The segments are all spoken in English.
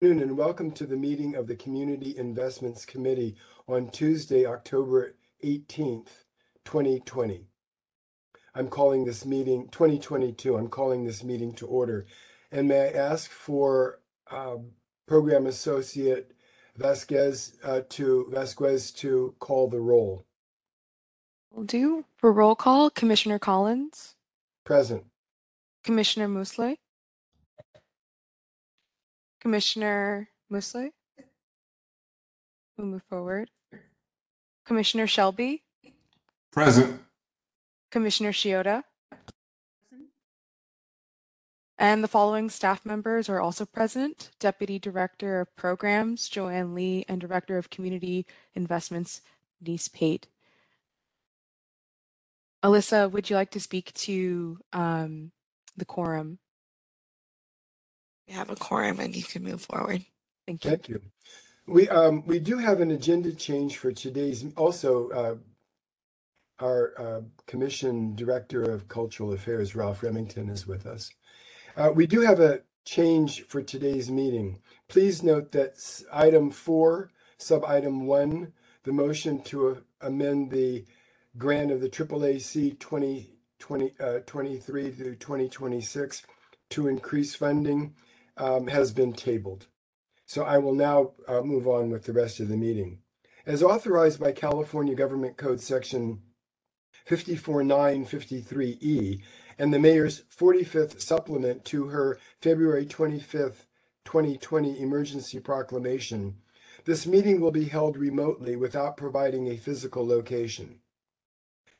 afternoon and welcome to the meeting of the Community Investments Committee on Tuesday, October 18th, 2020. I'm calling this meeting 2022. I'm calling this meeting to order. And may I ask for um, Program Associate Vasquez uh, to Vasquez to call the roll. Will do. For roll call, Commissioner Collins, Present. Commissioner Musleh, Commissioner Musleh. We'll move forward. Commissioner Shelby, Present. Commissioner Shiota. Present. And the following staff members are also present. Deputy Director of Programs, Joanne Lee, and Director of Community Investments, Denise Pate. Alyssa, would you like to speak to um, the quorum? We have a quorum and you can move forward. Thank you. Thank you. We um we do have an agenda change for today's also uh our uh, Commission Director of Cultural Affairs, Ralph Remington, is with us. Uh, we do have a change for today's meeting. Please note that item four, sub item one, the motion to uh, amend the grant of the AAAC 2020, uh, 23 through 2026 to increase funding um, has been tabled. So I will now uh, move on with the rest of the meeting. As authorized by California Government Code Section 54953E and the mayor's 45th supplement to her February 25th, 2020 emergency proclamation, this meeting will be held remotely without providing a physical location.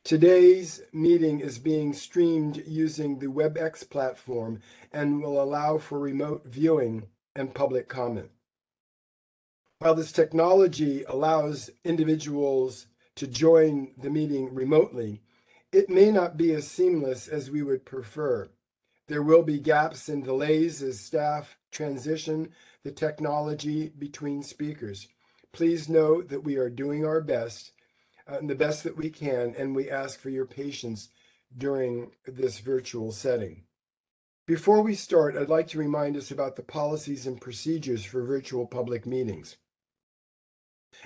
Today's meeting is being streamed using the WebEx platform and will allow for remote viewing and public comment. While this technology allows individuals to join the meeting remotely, it may not be as seamless as we would prefer. There will be gaps and delays as staff transition the technology between speakers. Please note that we are doing our best, uh, the best that we can, and we ask for your patience during this virtual setting. Before we start, I'd like to remind us about the policies and procedures for virtual public meetings.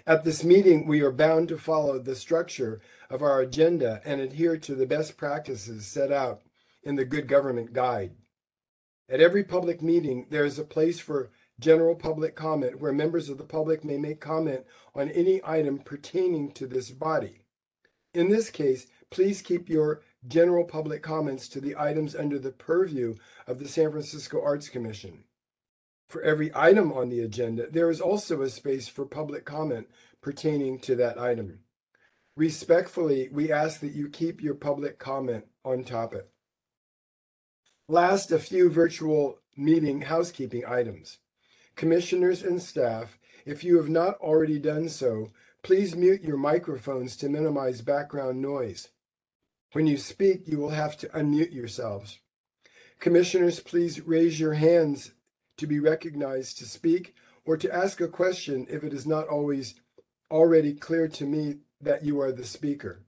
At this meeting, we are bound to follow the structure of our agenda and adhere to the best practices set out in the Good Government Guide. At every public meeting, there is a place for general public comment where members of the public may make comment on any item pertaining to this body. In this case, please keep your general public comments to the items under the purview of the San Francisco Arts Commission. For every item on the agenda, there is also a space for public comment pertaining to that item. Respectfully, we ask that you keep your public comment on topic. Last, a few virtual meeting housekeeping items. Commissioners and staff, if you have not already done so, please mute your microphones to minimize background noise. When you speak, you will have to unmute yourselves. Commissioners, please raise your hands to be recognized to speak or to ask a question if it is not always already clear to me that you are the speaker.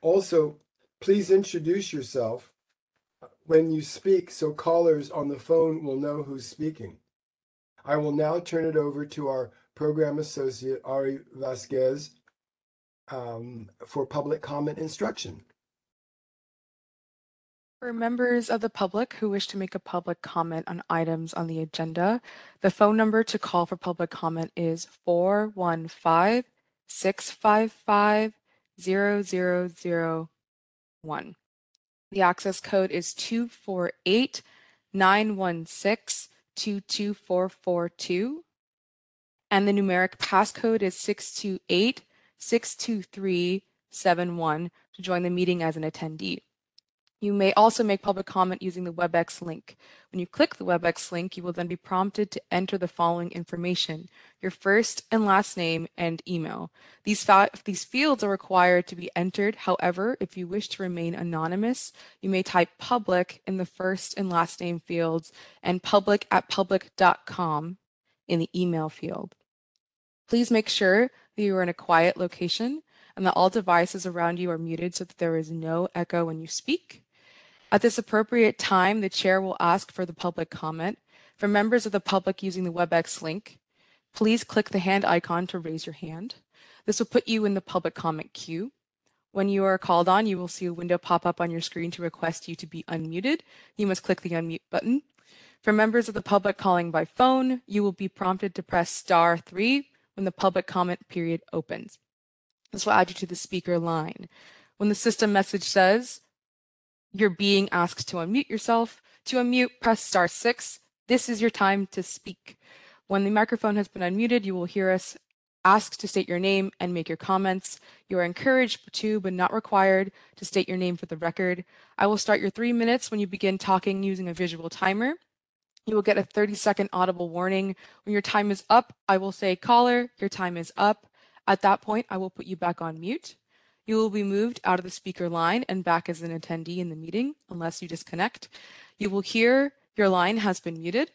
Also, please introduce yourself when you speak so callers on the phone will know who's speaking. I will now turn it over to our program associate, Ari Vasquez, um, for public comment instruction. For members of the public who wish to make a public comment on items on the agenda, the phone number to call for public comment is 415 655 0001. The access code is 248 916 22442. And the numeric passcode is 628 623 71 to join the meeting as an attendee. You may also make public comment using the WebEx link. When you click the WebEx link, you will then be prompted to enter the following information, your first and last name and email. These, these fields are required to be entered. However, if you wish to remain anonymous, you may type public in the first and last name fields and public at public.com in the email field. Please make sure that you are in a quiet location and that all devices around you are muted so that there is no echo when you speak. At this appropriate time, the chair will ask for the public comment. For members of the public using the WebEx link, please click the hand icon to raise your hand. This will put you in the public comment queue. When you are called on, you will see a window pop up on your screen to request you to be unmuted. You must click the unmute button. For members of the public calling by phone, you will be prompted to press star three when the public comment period opens. This will add you to the speaker line. When the system message says you're being asked to unmute yourself, to unmute, press star six. This is your time to speak. When the microphone has been unmuted, you will hear us ask to state your name and make your comments. You are encouraged to, but not required, to state your name for the record. I will start your three minutes when you begin talking using a visual timer. You will get a 30 second audible warning. When your time is up, I will say, caller, your time is up. At that point, I will put you back on mute. You will be moved out of the speaker line and back as an attendee in the meeting unless you disconnect. You will hear your line has been muted.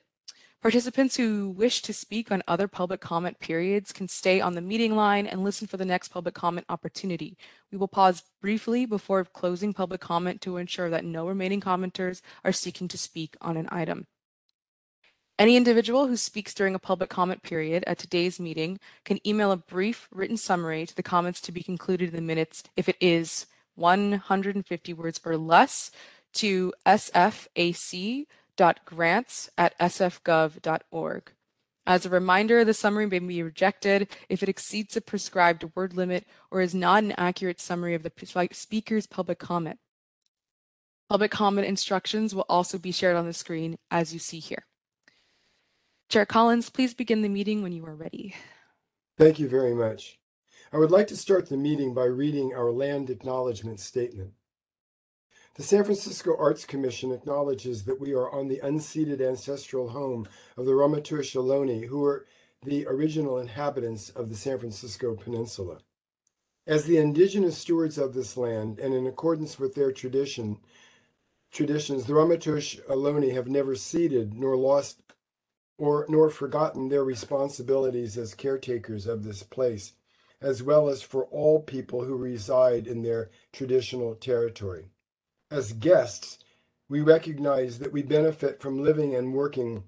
Participants who wish to speak on other public comment periods can stay on the meeting line and listen for the next public comment opportunity. We will pause briefly before closing public comment to ensure that no remaining commenters are seeking to speak on an item. Any individual who speaks during a public comment period at today's meeting can email a brief written summary to the comments to be concluded in the minutes if it is 150 words or less to sfac.grants at sfgov.org. As a reminder, the summary may be rejected if it exceeds the prescribed word limit or is not an accurate summary of the speaker's public comment. Public comment instructions will also be shared on the screen as you see here. Chair Collins, please begin the meeting when you are ready. Thank you very much. I would like to start the meeting by reading our land acknowledgement statement. The San Francisco Arts Commission acknowledges that we are on the unceded ancestral home of the Ohlone, who were the original inhabitants of the San Francisco Peninsula. As the indigenous stewards of this land, and in accordance with their tradition, traditions, the Ramaytush Ohlone have never ceded nor lost or nor forgotten their responsibilities as caretakers of this place, as well as for all people who reside in their traditional territory. As guests, we recognize that we benefit from living and working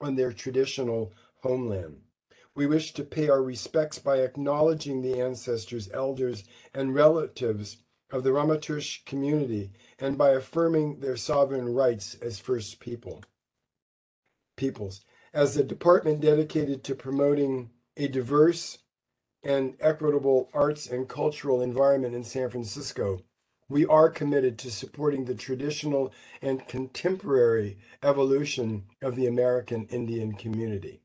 on their traditional homeland. We wish to pay our respects by acknowledging the ancestors, elders, and relatives of the Ramaytush community and by affirming their sovereign rights as First People. Peoples as a department dedicated to promoting a diverse and equitable arts and cultural environment in San Francisco, we are committed to supporting the traditional and contemporary evolution of the American Indian community.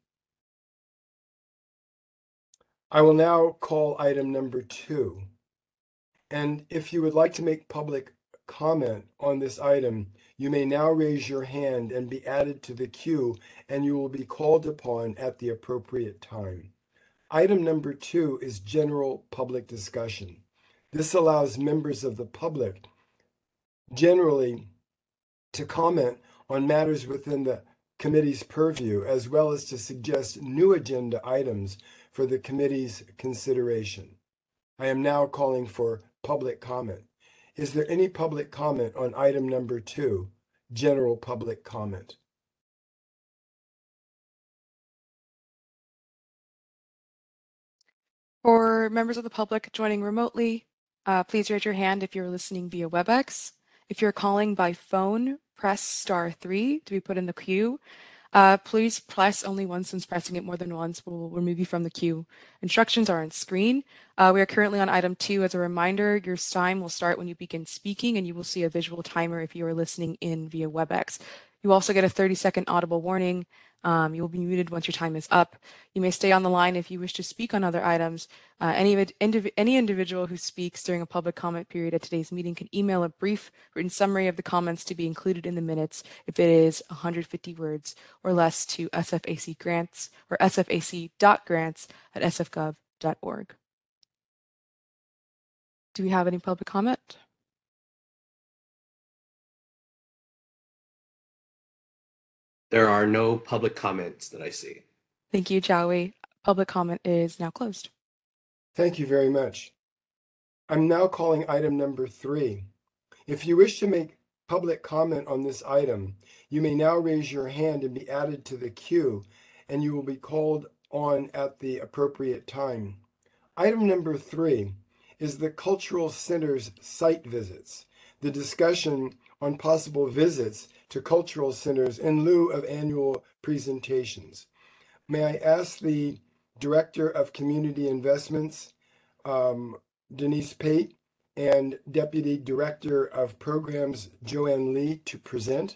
I will now call item number two. And if you would like to make public comment on this item, you may now raise your hand and be added to the queue, and you will be called upon at the appropriate time. Item number two is general public discussion. This allows members of the public generally to comment on matters within the committee's purview, as well as to suggest new agenda items for the committee's consideration. I am now calling for public comment. Is there any public comment on item number two, general public comment? For members of the public joining remotely, uh, please raise your hand if you're listening via WebEx. If you're calling by phone, press star three to be put in the queue. Uh, please press only once since pressing it more than once will remove you from the queue. Instructions are on screen. Uh, we are currently on item two. As a reminder, your time will start when you begin speaking and you will see a visual timer if you are listening in via WebEx. You also get a 30 second audible warning um, you will be muted once your time is up. You may stay on the line if you wish to speak on other items. Uh, any, indiv any individual who speaks during a public comment period at today's meeting can email a brief written summary of the comments to be included in the minutes if it is 150 words or less to SFAC grants or sfac.grants at sfgov.org. Do we have any public comment? There are no public comments that I see. Thank you, Jowie. Public comment is now closed. Thank you very much. I'm now calling item number three. If you wish to make public comment on this item, you may now raise your hand and be added to the queue, and you will be called on at the appropriate time. Item number three is the Cultural Center's site visits, the discussion on possible visits to cultural centers in lieu of annual presentations. May I ask the Director of Community Investments, um, Denise Pate, and Deputy Director of Programs, Joanne Lee, to present?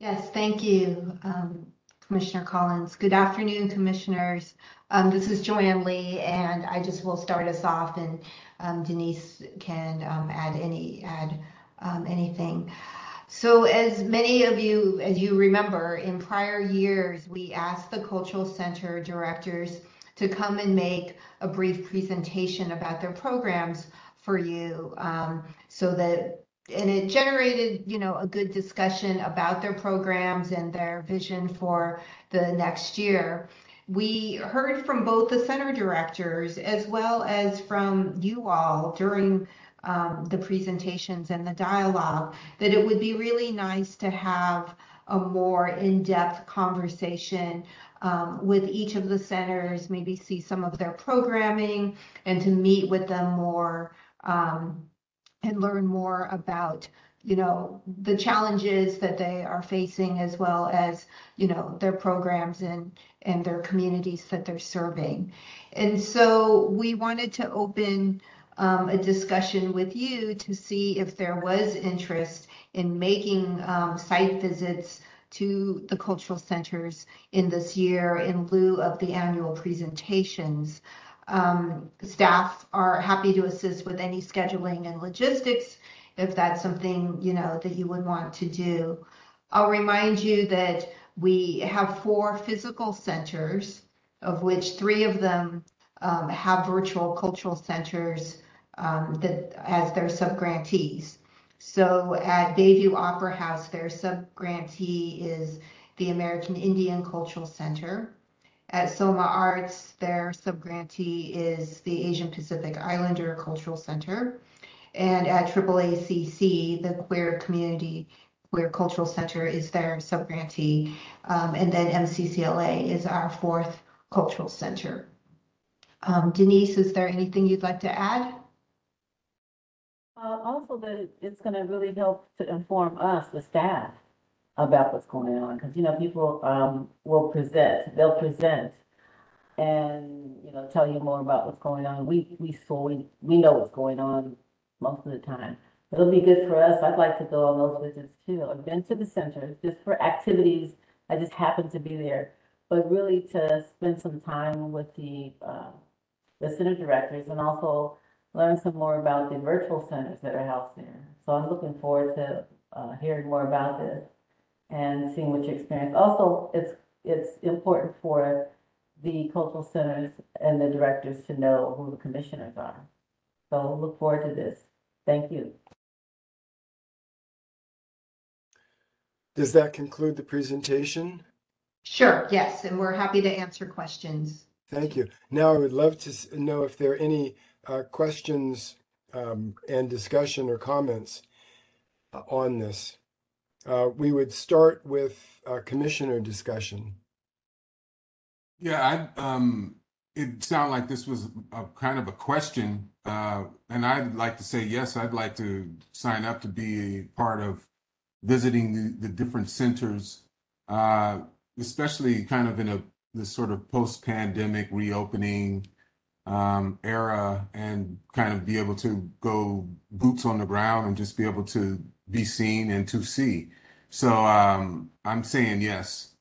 Yes, thank you, um, Commissioner Collins. Good afternoon, Commissioners. Um, this is Joanne Lee, and I just will start us off, and um, Denise can um, add any add um, anything. So as many of you, as you remember, in prior years, we asked the Cultural Center directors to come and make a brief presentation about their programs for you um, so that and it generated you know a good discussion about their programs and their vision for the next year. We heard from both the center directors as well as from you all during um, the presentations and the dialogue that it would be really nice to have a more in-depth conversation um, with each of the centers, maybe see some of their programming and to meet with them more um, and learn more about you know the challenges that they are facing as well as you know their programs and and their communities that they're serving. And so we wanted to open um, a discussion with you to see if there was interest in making um, site visits to the cultural centers in this year in lieu of the annual presentations. Um, staff are happy to assist with any scheduling and logistics if that's something you know that you would want to do. I'll remind you that we have four physical centers, of which three of them um, have virtual cultural centers um, as their subgrantees. So at Bayview Opera House, their subgrantee is the American Indian Cultural Center. At Soma Arts, their subgrantee is the Asian Pacific Islander Cultural Center. And at AAACC, the Queer Community Queer Cultural Center is their subgrantee. Um, and then MCCLA is our fourth cultural center. Um, Denise, is there anything you'd like to add? Uh, also that it's gonna really help to inform us, the staff, about what's going on, because, you know, people, um, will present, they'll present and, you know, tell you more about what's going on. We, we saw, we, we know what's going on most of the time. It'll be good for us. I'd like to go on those visits too. I've been to the center just for activities. I just happened to be there. But really to spend some time with the, uh, the center directors and also learn some more about the virtual centers that are housed there. So I'm looking forward to uh, hearing more about this and seeing what you experience. Also, it's it's important for the cultural centers and the directors to know who the commissioners are. So look forward to this. Thank you. Does that conclude the presentation? Sure, yes, and we're happy to answer questions. Thank you. Now, I would love to know if there are any uh, questions um, and discussion or comments uh, on this. Uh, we would start with uh, commissioner discussion. Yeah, I, um, it sounded like this was a kind of a question, uh, and I'd like to say yes, I'd like to sign up to be a part of visiting the, the different centers, uh, especially kind of in a this sort of post-pandemic reopening um, era, and kind of be able to go boots on the ground and just be able to be seen and to see. So um, I'm saying yes.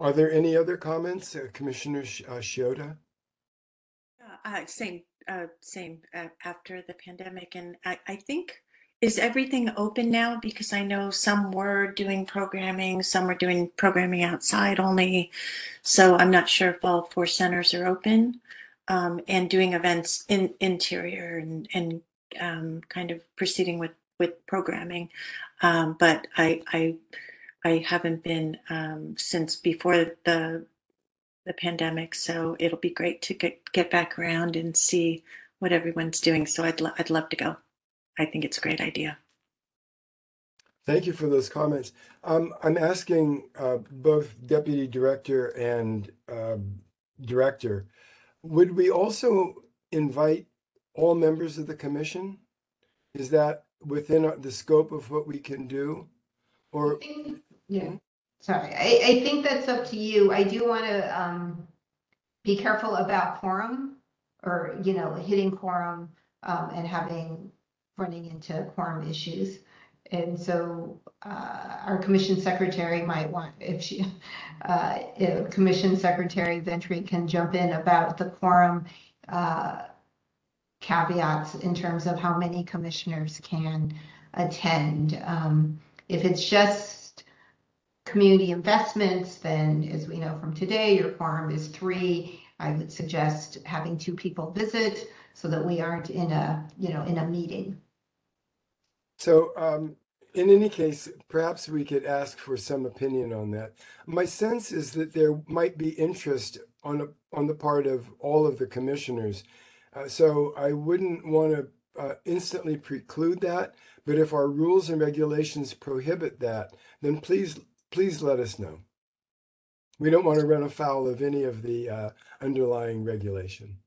Are there any other comments, uh, Commissioner Sh- uh, Shiota? Uh, uh, same, uh, same uh, after the pandemic. And I, I think, is everything open now? Because I know some were doing programming, some were doing programming outside only. So I'm not sure if all four centers are open um, and doing events in interior and, and um, kind of proceeding with, with programming. Um, but I, I, I haven't been um, since before the the pandemic, so it'll be great to get get back around and see what everyone's doing. So I'd lo- I'd love to go. I think it's a great idea. Thank you for those comments. Um, I'm asking uh, both Deputy Director and uh, Director, would we also invite all members of the commission? Is that within the scope of what we can do? Or, I think- Yeah, sorry, I, I think that's up to you. I do want to, um, be careful about quorum or, you know, hitting quorum, um, and having, running into quorum issues. And so, uh, our commission secretary might want, if she, uh, if Commission Secretary Ventura can jump in about the quorum, uh, caveats in terms of how many commissioners can attend. Um, if it's just community investments, then as we know from today, your quorum is three. I would suggest having two people visit so that we aren't in a, you know, in a meeting. So um, in any case, perhaps we could ask for some opinion on that. My sense is that there might be interest on, a- on the part of all of the commissioners. Uh, So I wouldn't want to uh, instantly preclude that, but if our rules and regulations prohibit that, then please, please let us know. We don't want to run afoul of any of the uh, underlying regulation.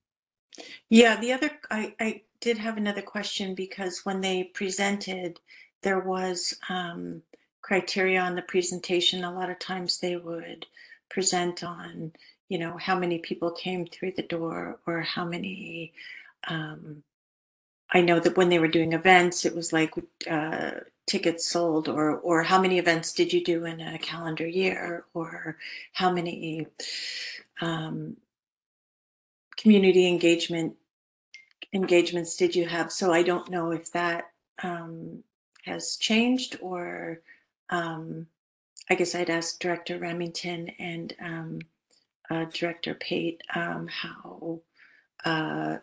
Yeah, the other, I, I did have another question because when they presented, there was um, criteria on the presentation. A lot of times they would present on, you know, how many people came through the door or how many. Um, I know that when they were doing events, it was like uh, tickets sold, or or how many events did you do in a calendar year, or how many um, community engagement engagements did you have? So I don't know if that um, has changed or um, I guess I'd ask Director Remington and um, uh, Director Pate um, how uh,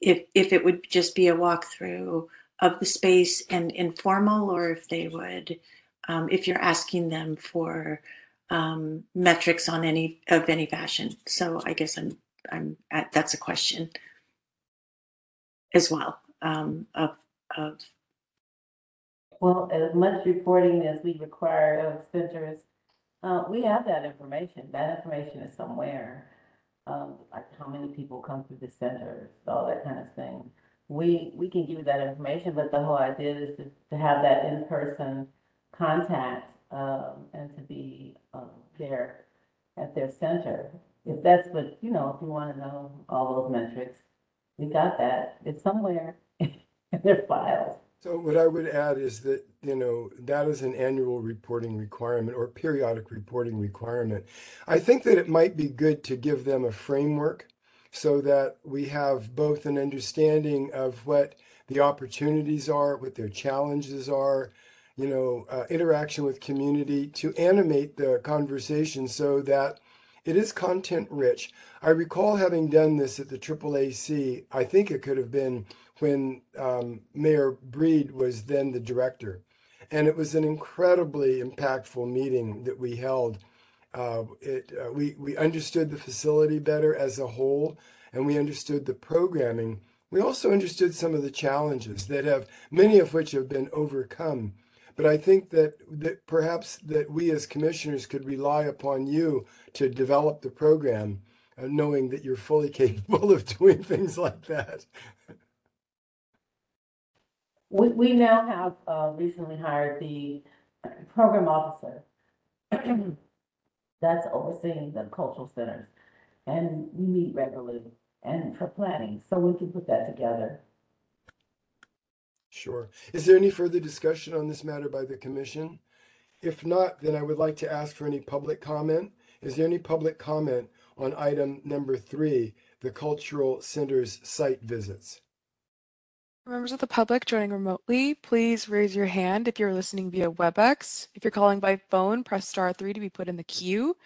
if if it would just be a walkthrough of the space and informal, or if they would um, if you're asking them for um, metrics on any of any fashion. So I guess I'm I'm at, that's a question as well um, of of Well, as much reporting as we require of centers, uh, we have that information. That information is somewhere. Um, like how many people come through the centers, all that kind of thing. We, we can give you that information, but the whole idea is to, to have that in-person contact, um, and to be, um, there at their center. If that's what, you know, if you want to know all those metrics, we got that. It's somewhere in their files. So what I would add is that, you know, that is an annual reporting requirement or periodic reporting requirement. I think that it might be good to give them a framework so that we have both an understanding of what the opportunities are, what their challenges are, you know, uh, interaction with community to animate the conversation so that it is content rich. I recall having done this at the AAAC. I think it could have been when um, Mayor Breed was then the director. And it was an incredibly impactful meeting that we held. Uh, it, uh, we, we understood the facility better as a whole, and we understood the programming. We also understood some of the challenges that have, many of which have been overcome. But I think that, that perhaps that we as commissioners could rely upon you to develop the program, uh, knowing that you're fully capable of doing things like that. We, we now have, uh, recently hired the program officer. That's overseeing the cultural centers. And we meet regularly and for planning, so we can put that together. Sure. Is there any further discussion on this matter by the commission? If not, then I would like to ask for any public comment. Is there any public comment on item number three, the cultural centers site visits? Members of the public joining remotely, please raise your hand if you're listening via WebEx. If you're calling by phone, press star three to be put in the queue.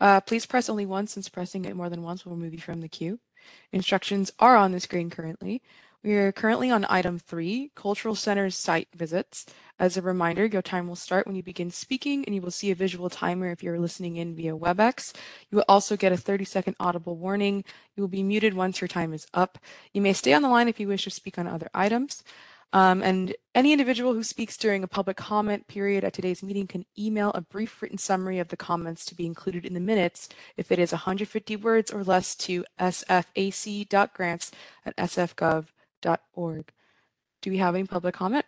Uh, please press only once since pressing it more than once will remove you from the queue. Instructions are on the screen currently. We are currently on item three, cultural centers site visits. As a reminder, your time will start when you begin speaking and you will see a visual timer if you're listening in via WebEx. You will also get a 30 second audible warning. You will be muted once your time is up. You may stay on the line if you wish to speak on other items. Um, and any individual who speaks during a public comment period at today's meeting can email a brief written summary of the comments to be included in the minutes if it is 150 words or less to sfac.grants at sfgov.org. Do we have any public comment?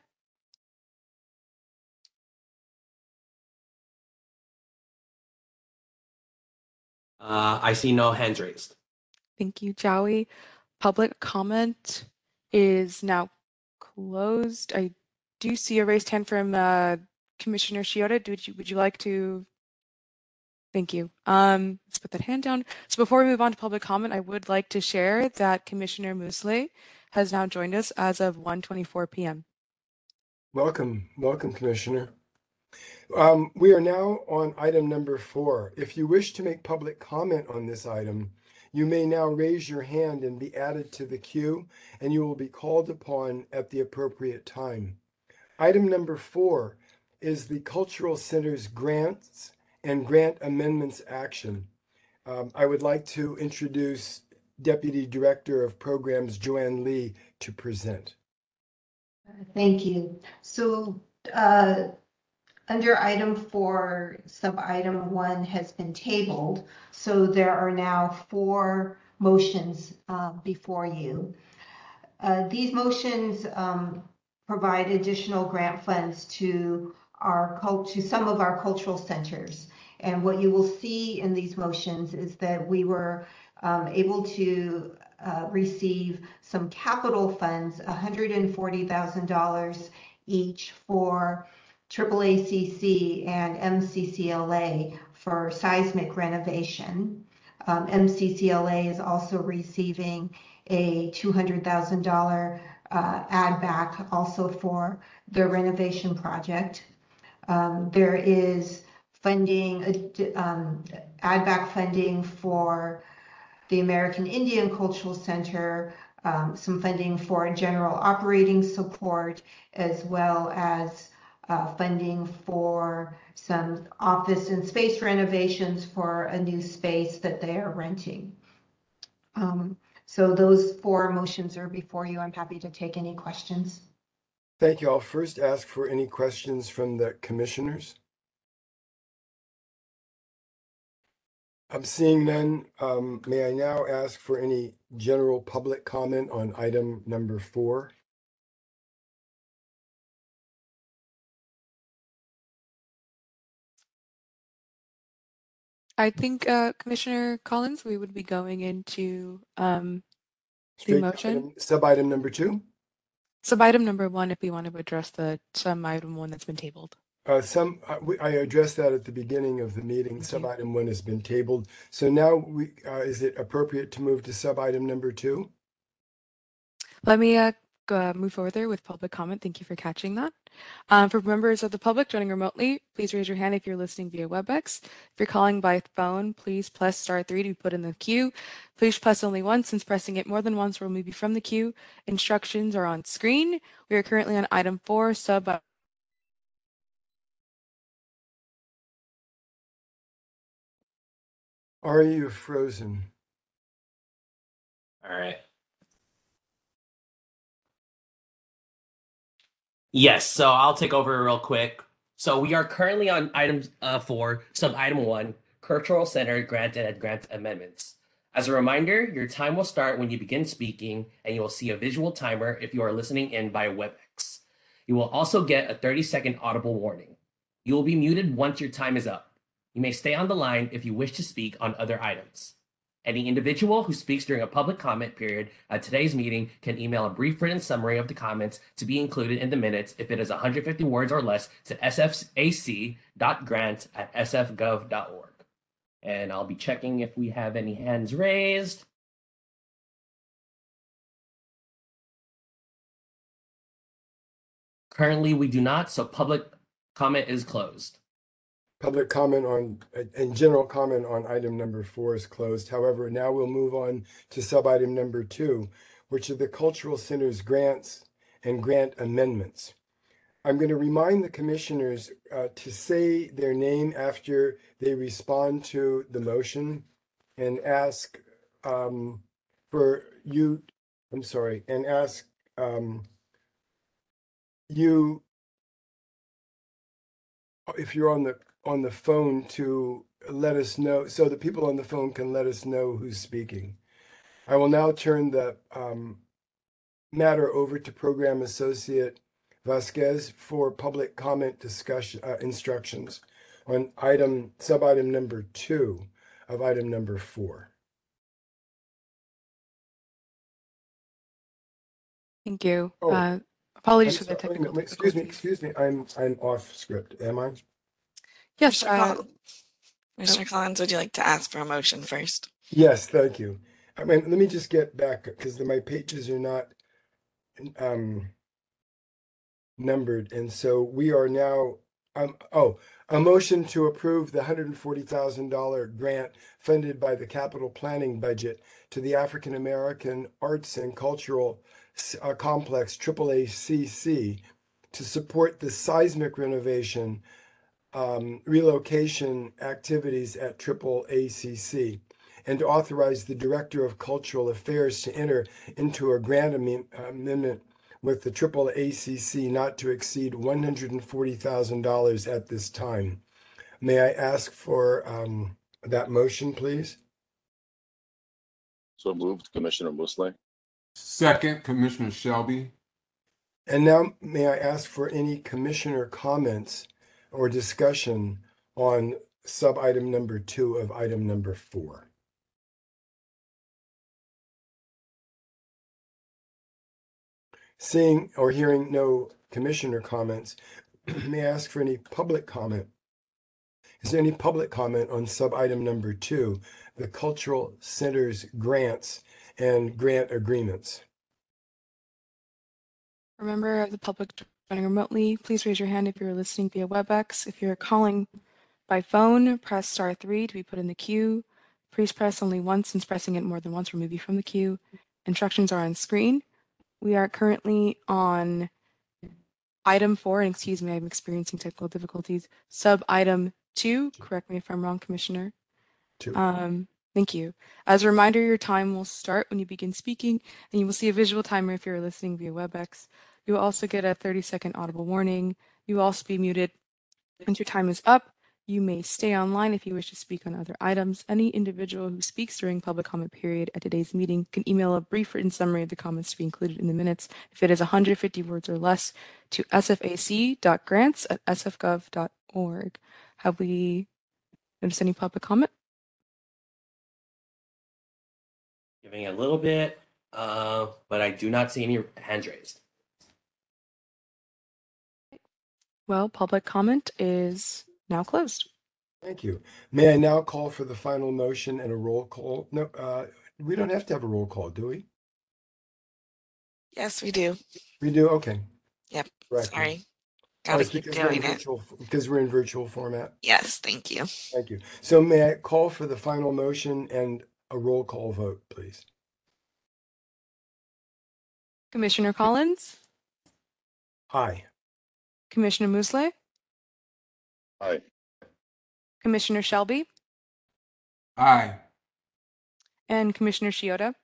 Uh, I see no hands raised. Thank you, Jowie. Public comment is now closed. I do see a raised hand from uh, Commissioner Shiota. Would you would you like to? Thank you. Um, let's put that hand down. So before we move on to public comment, I would like to share that Commissioner Musleh has now joined us as of 1:24 p.m. Welcome, welcome, Commissioner. Um, we are now on item number four. If you wish to make public comment on this item, you may now raise your hand and be added to the queue, and you will be called upon at the appropriate time. Item number four is the Cultural Center's grants and grant amendments action. Um, I would like to introduce Deputy Director of Programs Joanne Lee to present. Thank you. So, uh, under item four, sub-item one has been tabled. So there are now four motions uh, before you. Uh, These motions um, provide additional grant funds to our to some of our cultural centers. And what you will see in these motions is that we were um, able to uh, receive some capital funds, $140,000 each for AAACC and MCCLA for seismic renovation. Um, MCCLA is also receiving a $200,000 uh, add back also for the renovation project. Um, there is funding, uh, um, add back funding for the American Indian Cultural Center, um, some funding for general operating support, as well as uh, funding for some office and space renovations for a new space that they are renting. Um, so those four motions are before you. I'm happy to take any questions. Thank you. I'll first ask for any questions from the commissioners. I'm seeing none. Um, may I now ask for any general public comment on item number four? I think uh, Commissioner Collins, we would be going into um, Straight to motion? item- Sub-item number two? sub item number one if we want to address the sub item one that's been tabled. Uh, some, I, I addressed that at the beginning of the meeting. you. Sub-item one has been tabled. So now we, uh, is it appropriate to move to sub-item number two? Let me uh, go, uh, move further with public comment. Thank you for catching that. Um, for members of the public joining remotely, please raise your hand if you're listening via WebEx. If you're calling by phone, please press star three to be put in the queue. Please press only once, since pressing it more than once will move you from the queue. Instructions are on screen. We are currently on item four, sub Are you frozen? All right. Yes, so I'll take over real quick. So we are currently on item uh, four, sub item one, cultural center grant and grant amendments. As a reminder, your time will start when you begin speaking, and you will see a visual timer if you are listening in by WebEx. You will also get a 30 second audible warning. You will be muted once your time is up. You may stay on the line if you wish to speak on other items. Any individual who speaks during a public comment period at today's meeting can email a brief written summary of the comments to be included in the minutes if it is 150 words or less to sfac.grant at sfgov.org. And I'll be checking if we have any hands raised. Currently, we do not, so public comment is closed. Public comment on, and general comment on item number four is closed. However, now we'll move on to sub-item number two, which are the cultural center's grants and grant amendments. I'm going to remind the commissioners uh, to say their name after they respond to the motion and ask um, for you, I'm sorry, and ask um, you, if you're on the, on the phone to let us know, so the people on the phone can let us know who's speaking. I will now turn the um, matter over to Program Associate Vasquez for public comment discussion uh, instructions on item, sub-item number two of item number four. Thank you. Oh, Uh, I'm apologies for the sorry, wait a technical wait, excuse me, difficulties. excuse me, I'm, I'm off script, am I? Yes, Mr. uh, Collins, Commissioner Collins, would you like to ask for a motion first? Yes, thank you. I mean, let me just get back because my pages are not um numbered, and so we are now um oh a motion to approve the hundred and forty thousand dollar grant funded by the capital planning budget to the African American Arts and Cultural S- uh, Complex AAACC to support the seismic renovation um, relocation activities at Triple ACC and to authorize the Director of Cultural Affairs to enter into a grant amen- amendment with the Triple ACC not to exceed $140,000 at this time. May I ask for um, that motion, please? So moved, Commissioner Musleh. Second, Commissioner Shelby. And now may I ask for any commissioner comments or discussion on sub-item number two of item number four? Seeing or hearing no commissioner comments, may I ask for any public comment? Is there any public comment on sub-item number two, the cultural centers grants and grant agreements? a member of the public joining remotely, please raise your hand if you're listening via WebEx. If you're calling by phone, press star three to be put in the queue. Please press only once since pressing it more than once will remove you from the queue. Instructions are on screen. We are currently on item four, and excuse me, I'm experiencing technical difficulties. Sub item two, correct me if I'm wrong, Commissioner. Two. Um, thank you. As a reminder, your time will start when you begin speaking, and you will see a visual timer if you're listening via WebEx. You will also get a 30 second audible warning. You will also be muted once your time is up. You may stay online if you wish to speak on other items. Any individual who speaks during public comment period at today's meeting can email a brief written summary of the comments to be included in the minutes if it is 150 words or less to sfac.grants at sfgov.org. Have we noticed any public comment? Giving a little bit, uh, but I do not see any hands raised. Well, public comment is now closed. Thank you. May I now call for the final motion and a roll call? No, uh, we don't have to have a roll call, do we? Yes, we do. We do, okay. Yep, Correct. sorry. Gotta it's keep because we're in doing it. virtual- Because we're in virtual format. Yes, thank you. Thank you. So may I call for the final motion and a roll call vote, please? Commissioner Collins, Aye. Commissioner Musleh, Aye. Commissioner Shelby, Aye. and Commissioner Shiota.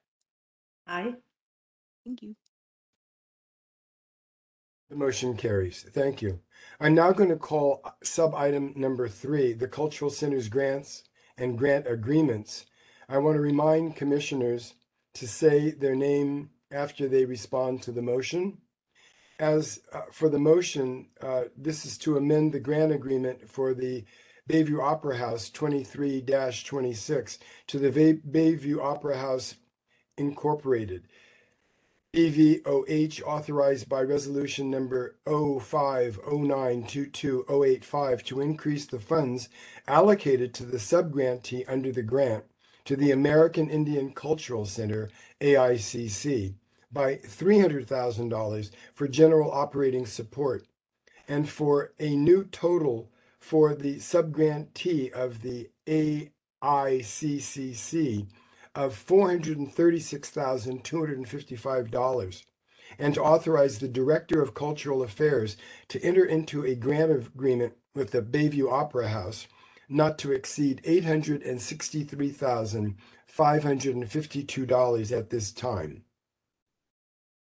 Aye. Thank you. The motion carries. Thank you. I'm now going to call uh, sub-item number three, the Cultural Centers grants and grant agreements. I want to remind commissioners to say their name after they respond to the motion. As uh, for the motion, uh, this is to amend the grant agreement for the Bayview Opera House 23-26 to the Bay- Bayview Opera House Incorporated. BVOH authorized by resolution number 05092285 to increase the funds allocated to the subgrantee under the grant to the American Indian Cultural Center, AICC, by $300,000 for general operating support and for a new total for the subgrantee of the AICCC of $436,255 and to authorize the Director of Cultural Affairs to enter into a grant agreement with the Bayview Opera House not to exceed $863,552 at this time.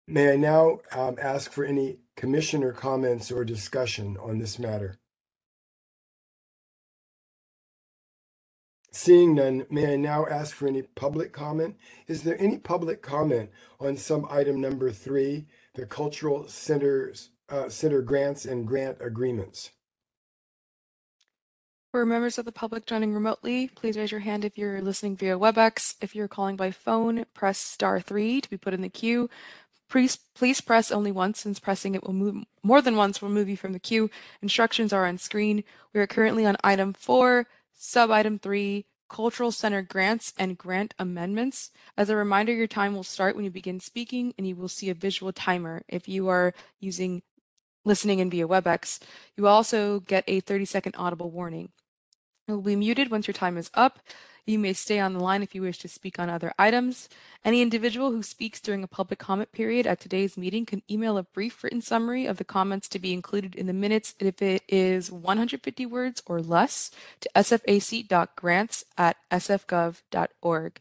May I now um, ask for any commissioner comments or discussion on this matter? Seeing none, may I now ask for any public comment? Is there any public comment on some item number three, the cultural centers, uh, center grants and grant agreements? For members of the public joining remotely, please raise your hand if you're listening via WebEx. If you're calling by phone, press star three to be put in the queue. Please, please press only once since pressing it will move more than once will move you from the queue. Instructions are on screen. We are currently on item four, sub item three, cultural center grants and grant amendments. As a reminder, your time will start when you begin speaking and you will see a visual timer. If you are using listening in via WebEx, you also get a 30 second audible warning. It will be muted once your time is up. You may stay on the line if you wish to speak on other items. Any individual who speaks during a public comment period at today's meeting can email a brief written summary of the comments to be included in the minutes if it is 150 words or less to sfac.grants at sfgov.org.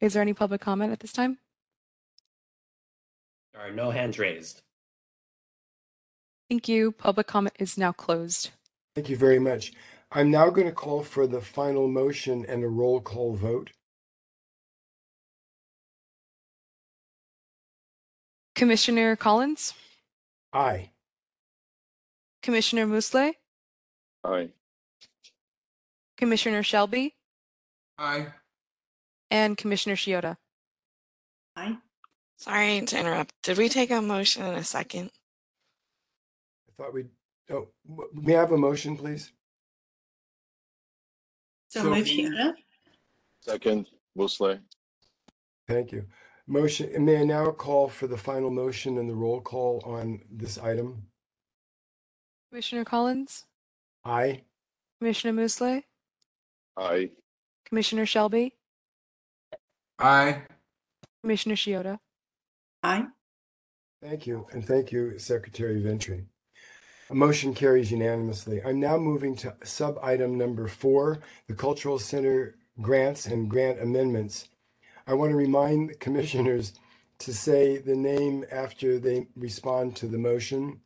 Is there any public comment at this time? There are no hands raised. Thank you. Public comment is now closed. Thank you very much. I'm now going to call for the final motion and a roll call vote. Commissioner Collins, Aye. Commissioner Musleh, Aye. Commissioner Shelby, Aye. and Commissioner Shiota. Aye. Sorry to interrupt. Did we take a motion in a second? I thought we'd, oh, w- may I have a motion, please? So So move moved. Shiota. Second, Musleh. Thank you. Motion, and may I now call for the final motion and the roll call on this item? Commissioner Collins, Aye. Commissioner Musleh, Aye. Commissioner Shelby, Aye. Commissioner Shiota. Aye. Thank you, and thank you, Secretary Ventura. Motion carries unanimously. I'm now moving to sub-item number four, the Cultural Center grants and grant amendments. I want to remind commissioners to say the name after they respond to the motion.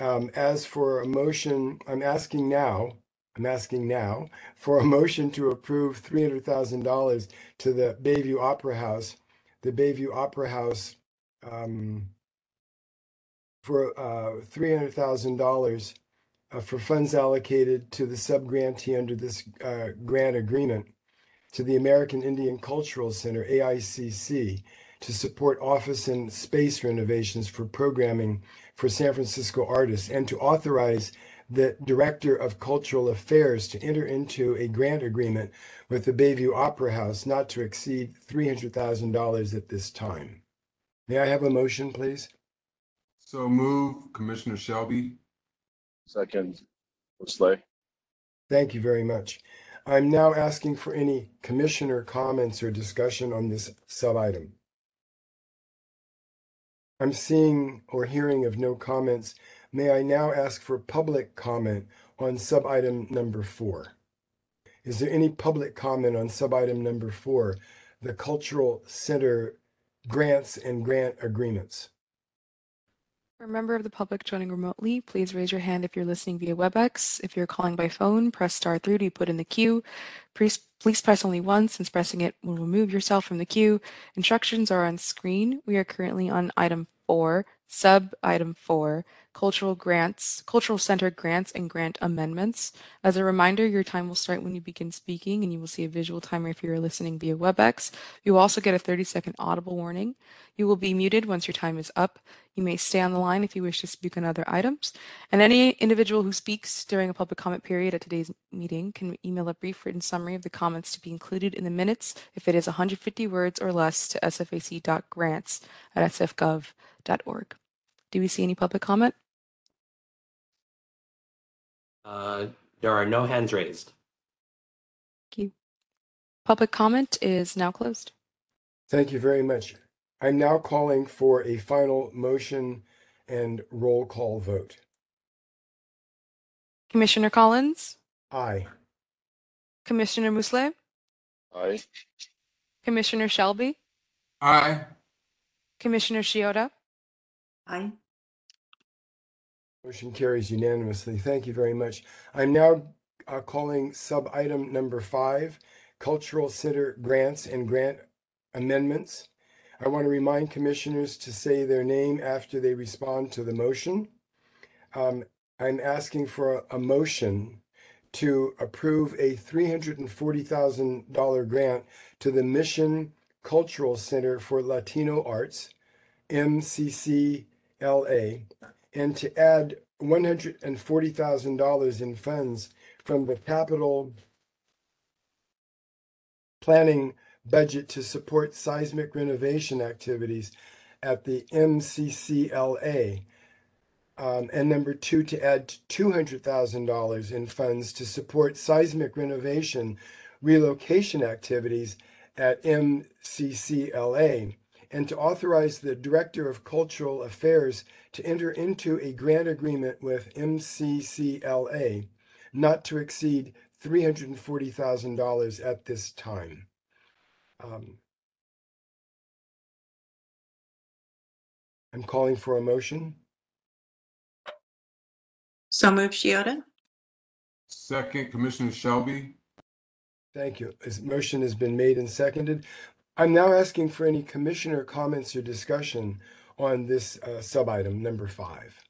Um, as for a motion, I'm asking now, I'm asking now for a motion to approve three hundred thousand dollars to the Bayview Opera House. The Bayview Opera House um, for uh, three hundred thousand dollars uh, for funds allocated to the subgrantee under this uh, grant agreement to the American Indian Cultural Center (AICC) to support office and space renovations for programming for San Francisco artists, and to authorize the Director of Cultural Affairs to enter into a grant agreement with the Bayview Opera House not to exceed three hundred thousand dollars at this time. May I have a motion, please? So move, Commissioner Shelby. Second, Musleh. Thank you very much. I'm now asking for any commissioner comments or discussion on this sub-item. I'm seeing or hearing of no comments. May I now ask for public comment on sub-item number four? Is there any public comment on sub-item number four, the Cultural Center grants and grant agreements? For a member of the public joining remotely, please raise your hand if you're listening via WebEx. If you're calling by phone, press star three to be put in the queue. Please, please press only once since pressing it will remove yourself from the queue. Instructions are on screen. We are currently on item four, sub item four, cultural grants, cultural center grants and grant amendments. As a reminder, your time will start when you begin speaking and you will see a visual timer if you're listening via WebEx. You will also get a 30 second audible warning. You will be muted once your time is up. You may stay on the line if you wish to speak on other items. And any individual who speaks during a public comment period at today's meeting can email a brief written summary of the comments to be included in the minutes if it is 150 words or less to sfac.grants at sfgov.org. Do we see any public comment? Uh, there are no hands raised. Thank you. Public comment is now closed. Thank you very much. I'm now calling for a final motion and roll call vote. Commissioner Collins, Aye. Commissioner Musleh, Aye. Commissioner Shelby, Aye. Commissioner Shiota, Aye. Motion carries unanimously. Thank you very much. I'm now uh, calling sub-item number five, Cultural Center Grants and Grant Amendments. I want to remind commissioners to say their name after they respond to the motion. Um, I'm asking for a- motion to approve a three hundred and forty thousand dollar grant to the Mission Cultural Center for Latino Arts, MCCLA, and to add one hundred and forty thousand dollars in funds from the capital planning budget to support seismic renovation activities at the MCCLA. Um, and number two, to add two hundred thousand dollars in funds to support seismic renovation relocation activities at MCCLA. And to authorize the Director of Cultural Affairs to enter into a grant agreement with MCCLA not to exceed three hundred and forty thousand dollars at this time. Um, I'm calling for a motion. So move Shiota? Second, Commissioner Shelby. Thank you. This motion has been made and seconded. I'm now asking for any commissioner comments or discussion on this uh, sub-item number five.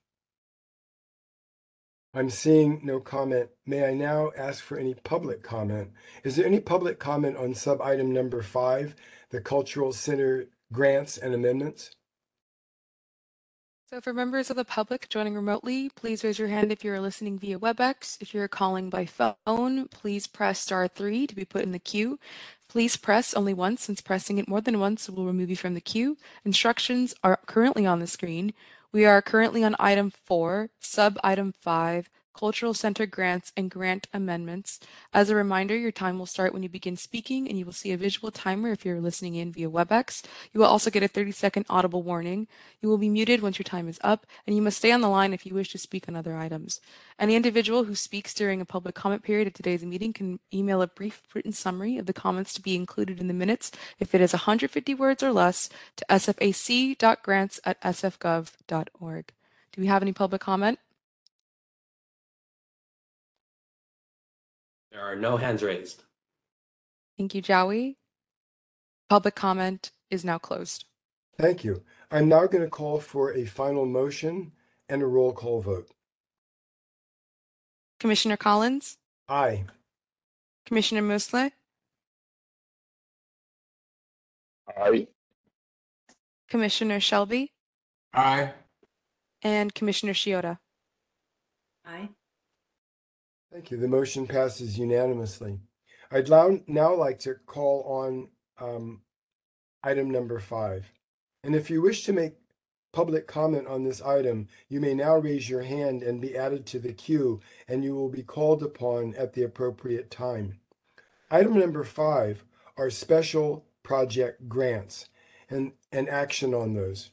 I'm seeing no comment. May I now ask for any public comment? Is there any public comment on sub-item number five, the Cultural Center grants and amendments? So for members of the public joining remotely, please raise your hand if you are listening via WebEx. If you're calling by phone, please press star three to be put in the queue. Please press only once since pressing it more than once will remove you from the queue. Instructions are currently on the screen. We are currently on item four, sub item five, Cultural Center grants and grant amendments. As a reminder, your time will start when you begin speaking and you will see a visual timer if you're listening in via WebEx. You will also get a 30 second audible warning. You will be muted once your time is up and you must stay on the line if you wish to speak on other items. Any individual who speaks during a public comment period at today's meeting can email a brief written summary of the comments to be included in the minutes if it is 150 words or less to sfac.grants at sfgov.org. Do we have any public comment? There are no hands raised. Thank you, Jowie. Public comment is now closed. Thank you. I'm now going to call for a final motion and a roll call vote. Commissioner Collins, Aye. Commissioner Musleh, Aye. Commissioner Shelby, Aye. and Commissioner Shiota. Aye. Thank you. The motion passes unanimously. I'd now, like to call on um, item number five. And if you wish to make public comment on this item, you may now raise your hand and be added to the queue, and you will be called upon at the appropriate time. Item number five are special project grants and, and action on those.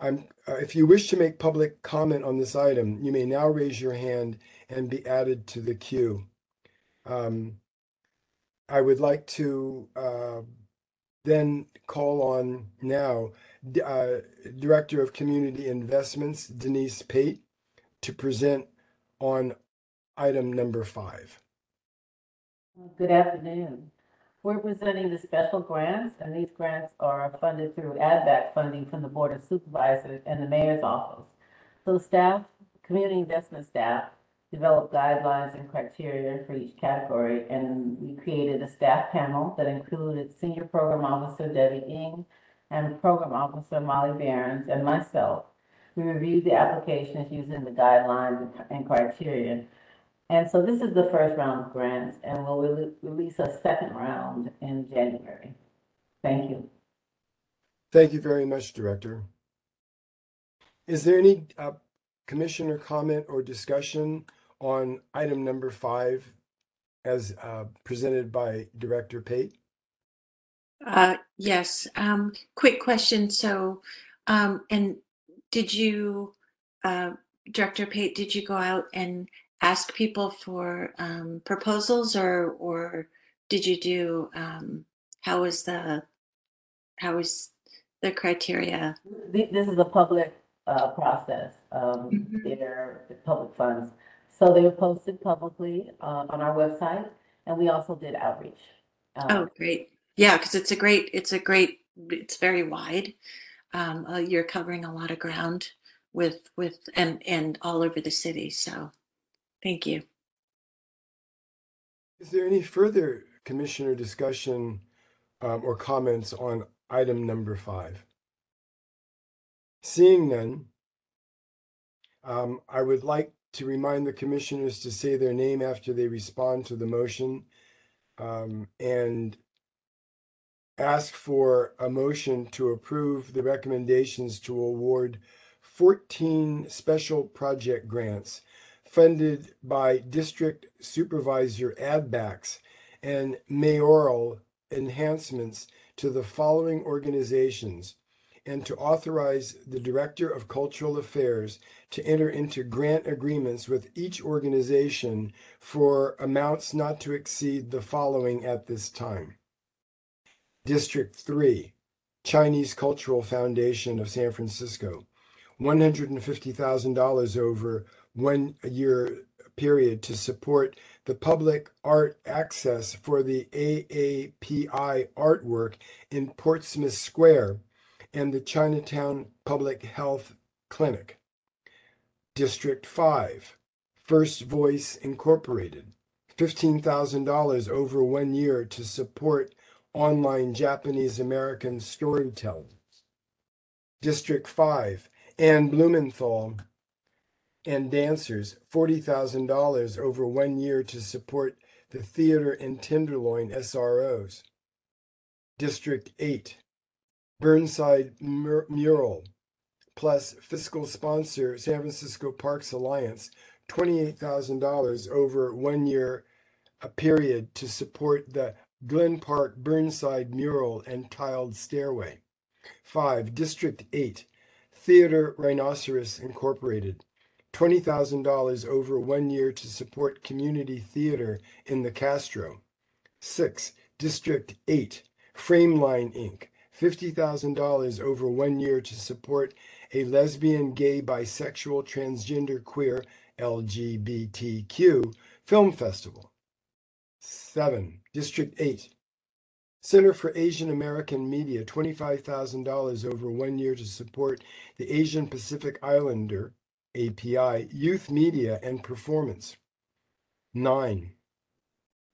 I'm, uh, if you wish to make public comment on this item, you may now raise your hand and be added to the queue. Um, I would like to uh, then call on now uh, Director of Community Investments Denise Pate to present on item number five. Good afternoon. We're presenting the special grants, and these grants are funded through add-back funding from the Board of Supervisors and the Mayor's Office. So staff, community investment staff, developed guidelines and criteria for each category, and we created a staff panel that included Senior Program Officer Debbie Ing and Program Officer Molly Behrens and myself. We reviewed the applications using the guidelines and criteria. And so this is the first round of grants, and we'll rele- release a second round in January. Thank you. Thank you very much, Director. Is there any uh, commissioner comment or discussion on item number five as uh, presented by Director Pate? Uh, yes, um, quick question. So, um, and did you, uh, Director Pate, did you go out and ask people for, um, proposals or, or did you do, um, how was the, how was the criteria? This is a public uh, process. Um, Mhm. They're public funds. So they were posted publicly uh, on our website, and we also did outreach. Um, Oh, great. Yeah, because it's a great, it's a great, it's very wide. Um, uh, you're covering a lot of ground with, with, and, and all over the city. So thank you. Is there any further commissioner discussion um, or comments on item number five? Seeing none, um, I would like to remind the commissioners to say their name after they respond to the motion um, and ask for a motion to approve the recommendations to award 14 special project grants funded by district supervisor addbacks and mayoral enhancements to the following organizations and to authorize the director of cultural affairs to enter into grant agreements with each organization for amounts not to exceed the following at this time. District 3, Chinese Cultural Foundation of San Francisco, $150,000 over one year period to support the public art access for the AAPI artwork in Portsmouth Square and the Chinatown Public Health Clinic. District 5, First Voice Incorporated, $15,000 over one year to support online Japanese American storytelling. District 5, Anne Bluethenthal and dancers, $40,000 over one year to support the theater and Tenderloin SROs. District 8, Burnside Mur- Mural, plus fiscal sponsor San Francisco Parks Alliance, $28,000 over one year a period to support the Glen Park Burnside Mural and Tiled Stairway. 5. District 8, Theater Rhinoceros Incorporated, $20,000 over one year to support community theater in the Castro. 6. District 8, Frameline Inc., $50,000 over one year to support a lesbian, gay, bisexual, transgender, queer, LGBTQ film festival. 7. District 8, Center for Asian American Media, $25,000 over one year to support the Asian Pacific Islander, API, youth media and performance. 9.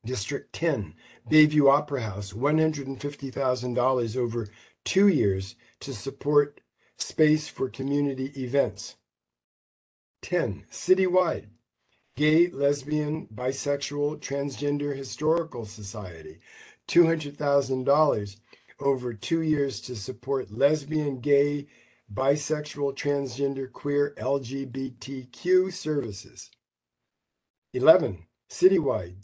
District 10, Bayview Opera House, $150,000 over two years to support space for community events. 10. Citywide, Gay, Lesbian, Bisexual, Transgender Historical Society, $200,000 over two years to support lesbian, gay, bisexual, transgender, queer, LGBTQ services. 11. Citywide,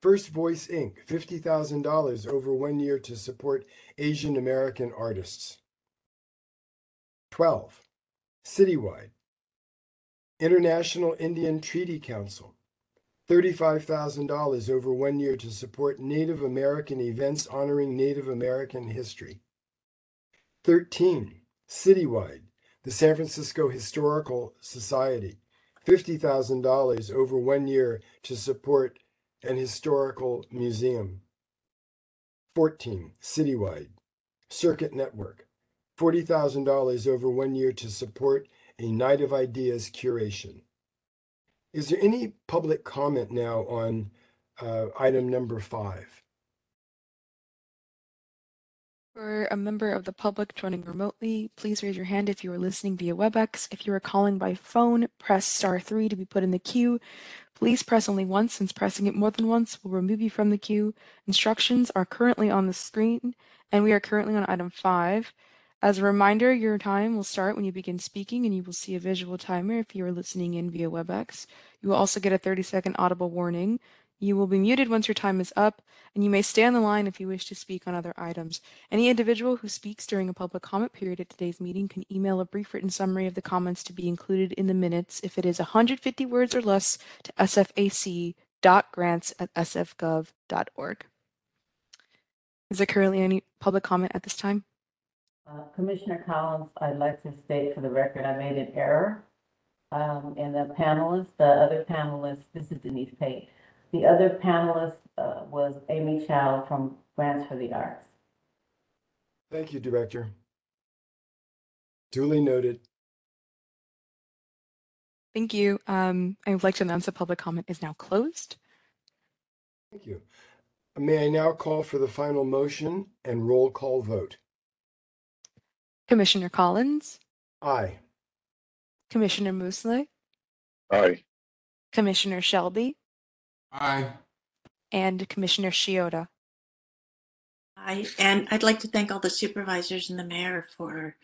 First Voice Inc., $50,000 over one year to support Asian American artists. 12. Citywide, International Indian Treaty Council, $35,000 over one year to support Native American events honoring Native American history. 13. Citywide, the San Francisco Historical Society, $50,000 over one year to support an historical museum. 14. Citywide, Circuit Network, $40,000 over one year to support a Night of Ideas curation. Is there any public comment now on uh, item number five? For a member of the public joining remotely, please raise your hand if you are listening via WebEx. If you are calling by phone, press star three to be put in the queue. Please press only once since pressing it more than once will remove you from the queue. Instructions are currently on the screen and we are currently on item five. As a reminder, your time will start when you begin speaking and you will see a visual timer if you are listening in via WebEx. You will also get a 30 second audible warning. You will be muted once your time is up, and you may stay on the line if you wish to speak on other items. Any individual who speaks during a public comment period at today's meeting can email a brief written summary of the comments to be included in the minutes if it is 150 words or less to sfac.grants at sfgov.org. Is there currently any public comment at this time? Uh, Commissioner Collins, I'd like to state for the record, I made an error. Um, in the panelists, the other panelist, this is Denise Pate. The other panelist, uh, was Amy Chow from Grants for the Arts. Thank you, Director. Duly noted. Thank you. Um, I would like to announce that public comment is now closed. Thank you. May I now call for the final motion and roll call vote? Commissioner Collins, Aye. Commissioner Musleh, Aye. Commissioner Shelby, Aye. and Commissioner Shiota. I, and I'd like to thank all the supervisors and the mayor for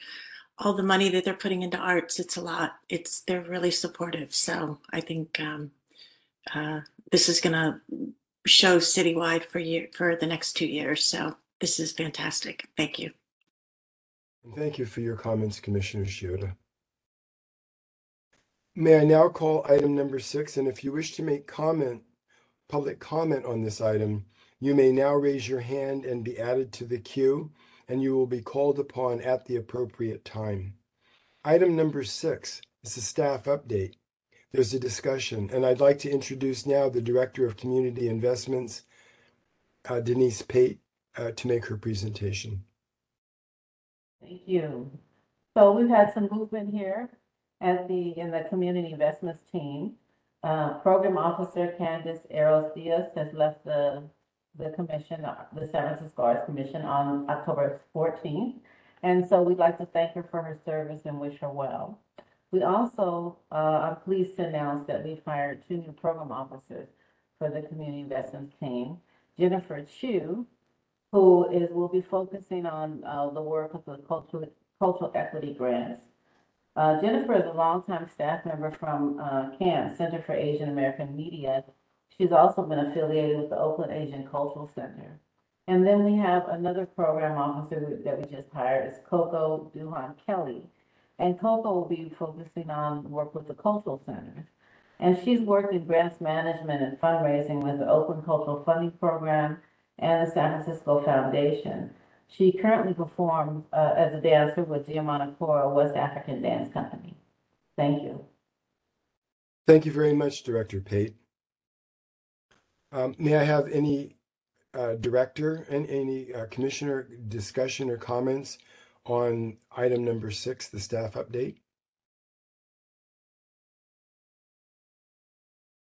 all the money that they're putting into arts. It's a lot. It's, they're really supportive. So I think, um, uh, this is gonna show citywide for year, for the next two years. So this is fantastic. Thank you. And thank you for your comments, Commissioner Shiota. May I now call item number six, and if you wish to make comment, public comment on this item, you may now raise your hand and be added to the queue, and you will be called upon at the appropriate time. Item number six is a staff update. There's a discussion, and I'd like to introduce now the Director of Community Investments, uh, Denise Pate, uh, to make her presentation. Thank you. So we've had some movement here at the, in the Community Investments team. Uh, Program Officer Candace Eros Diaz has left the, the commission, uh, the San Francisco Arts Commission on October fourteenth. And so we'd like to thank her for her service and wish her well. We also, uh, are pleased to announce that we've hired two new program officers for the Community Investments team. Jennifer Chu, who is, will be focusing on, uh, the work of the cultural, cultural equity grants. Uh, Jennifer is a longtime staff member from, uh, CAAM, Center for Asian American Media. She's also been affiliated with the Oakland Asian Cultural Center. And then we have another program officer that we just hired, is Coco Duhan Kelly. And Coco will be focusing on work with the cultural centers. And she's worked in grants management and fundraising with the Oakland Cultural Funding Program and the San Francisco Foundation. She currently performs uh, as a dancer with Diamano Coura West African Dance Company. Thank you. Thank you very much, Director Pate. Um, may I have any uh, director and any uh, commissioner discussion or comments on item number six, the staff update?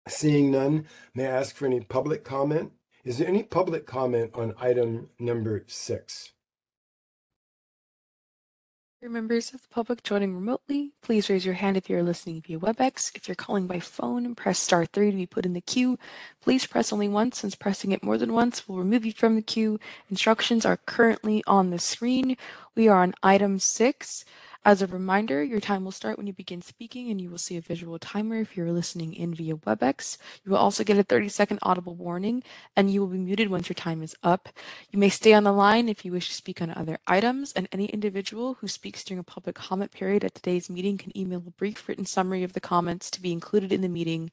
Seeing none, may I ask for any public comment? Is there any public comment on item number six? Members of the public joining remotely, please raise your hand if you're listening via WebEx. If you're calling by phone, press star three to be put in the queue. Please press only once, since pressing it more than once will remove you from the queue. Instructions are currently on the screen. We are on item six. As a reminder, your time will start when you begin speaking and you will see a visual timer if you're listening in via WebEx. You will also get a 30 second audible warning and you will be muted once your time is up. You may stay on the line if you wish to speak on other items and any individual who speaks during a public comment period at today's meeting can email a brief written summary of the comments to be included in the meeting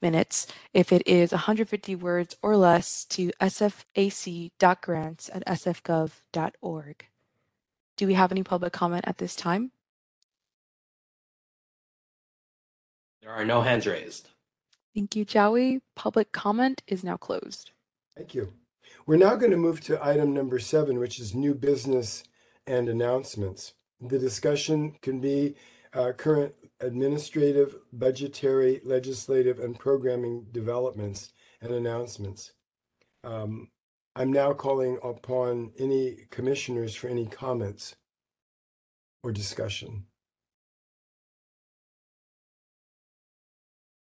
minutes if it is 150 words or less to sfac.grants at sfgov.org. Do we have any public comment at this time? There are no hands raised. Thank you, Jowie. Public comment is now closed. Thank you. We're now going to move to item number seven, which is new business and announcements. The discussion can be uh, current administrative, budgetary, legislative, and programming developments and announcements. Um, I'm now calling upon any commissioners for any comments or discussion.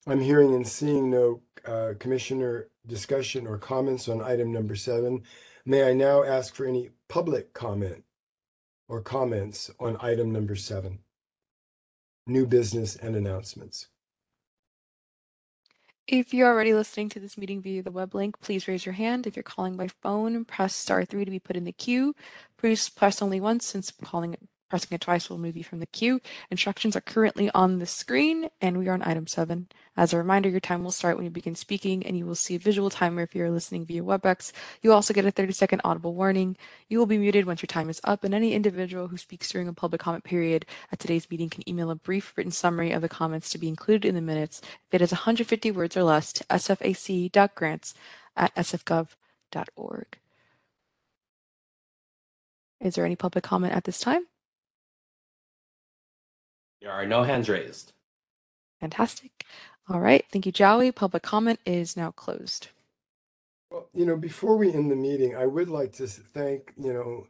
I'm hearing and seeing no uh, commissioner discussion or comments on item number seven. May I now ask for any public comment or comments on item number seven? New business and announcements. If you're already listening to this meeting via the web link, please raise your hand. If you're calling by phone, press star three to be put in the queue. Please press only once since calling Pressing it twice will move you from the queue. Instructions are currently on the screen, and we are on item seven. As a reminder, your time will start when you begin speaking, and you will see a visual timer if you are listening via WebEx. You also get a 30 second audible warning. You will be muted once your time is up, and any individual who speaks during a public comment period at today's meeting can email a brief written summary of the comments to be included in the minutes if it is 150 words or less to sfac.grants at sfgov.org. Is there any public comment at this time? There are no hands raised. Fantastic. All right. Thank you, Jowie. Public comment is now closed. Well, you know, before we end the meeting, I would like to thank, you know,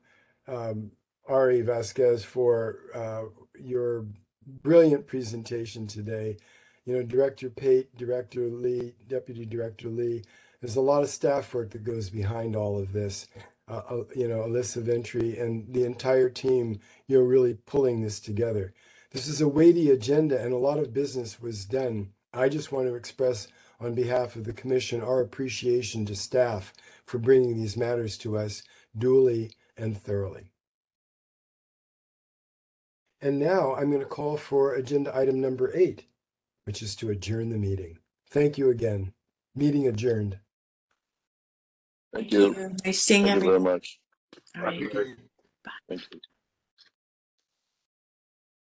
um, Ari Vasquez for uh, your brilliant presentation today. You know, Director Pate, Director Lee, Deputy Director Lee, there's a lot of staff work that goes behind all of this. Uh, uh, you know, Alyssa Ventura and the entire team, you're really pulling this together. This is a weighty agenda and a lot of business was done. I just want to express on behalf of the commission our appreciation to staff for bringing these matters to us duly and thoroughly. And now I'm going to call for agenda item number eight, which is to adjourn the meeting. Thank you again. Meeting adjourned. Thank you. Nice seeing Thank you very much. All right. Thank you.